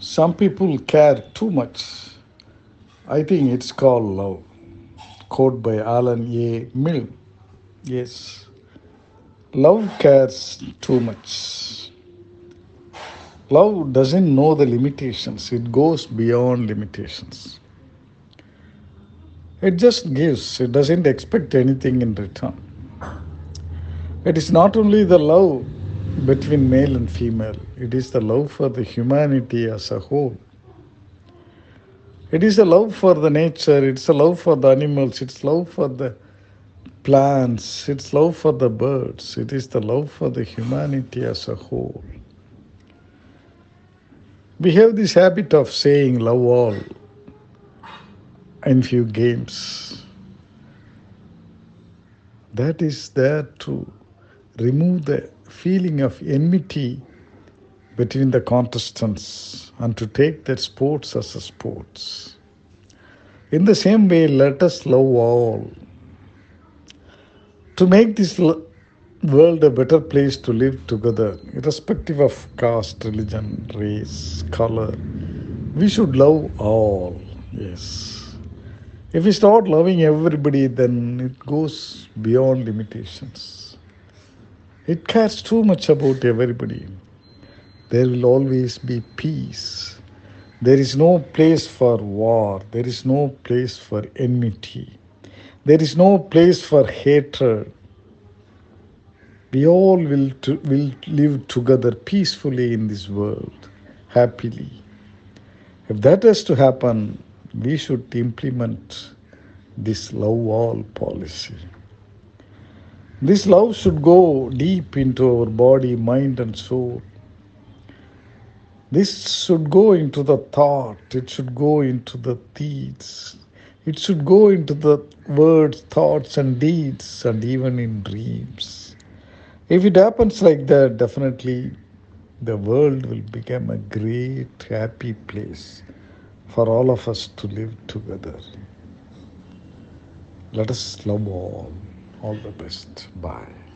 Some people care too much. I think it's called love. Quote by Alan A. Milne. Yes. Love cares too much. Love doesn't know the limitations, it goes beyond limitations. It just gives, it doesn't expect anything in return. It is not only the love between male and female, it is the love for the humanity as a whole. It is a love for the nature, it's a love for the animals, it's love for the plants, it's love for the birds, it is the love for the humanity as a whole. We have this habit of saying love all in few games. That is there to remove the feeling of enmity between the contestants and to take their sports as a sports. In the same way, let us love all. To make this world a better place to live together, irrespective of caste, religion, race, color, we should love all. Yes. If we start loving everybody, then it goes beyond limitations. It cares too much about everybody. There will always be peace. There is no place for war. There is no place for enmity. There is no place for hatred. We all will, to, will live together peacefully in this world, happily. If that has to happen, we should implement this love all policy. This love should go deep into our body, mind, and soul. This should go into the thought, it should go into the deeds, it should go into the words, thoughts, and deeds, and even in dreams. If it happens like that, definitely the world will become a great, happy place for all of us to live together. Let us love all. All the best. Bye.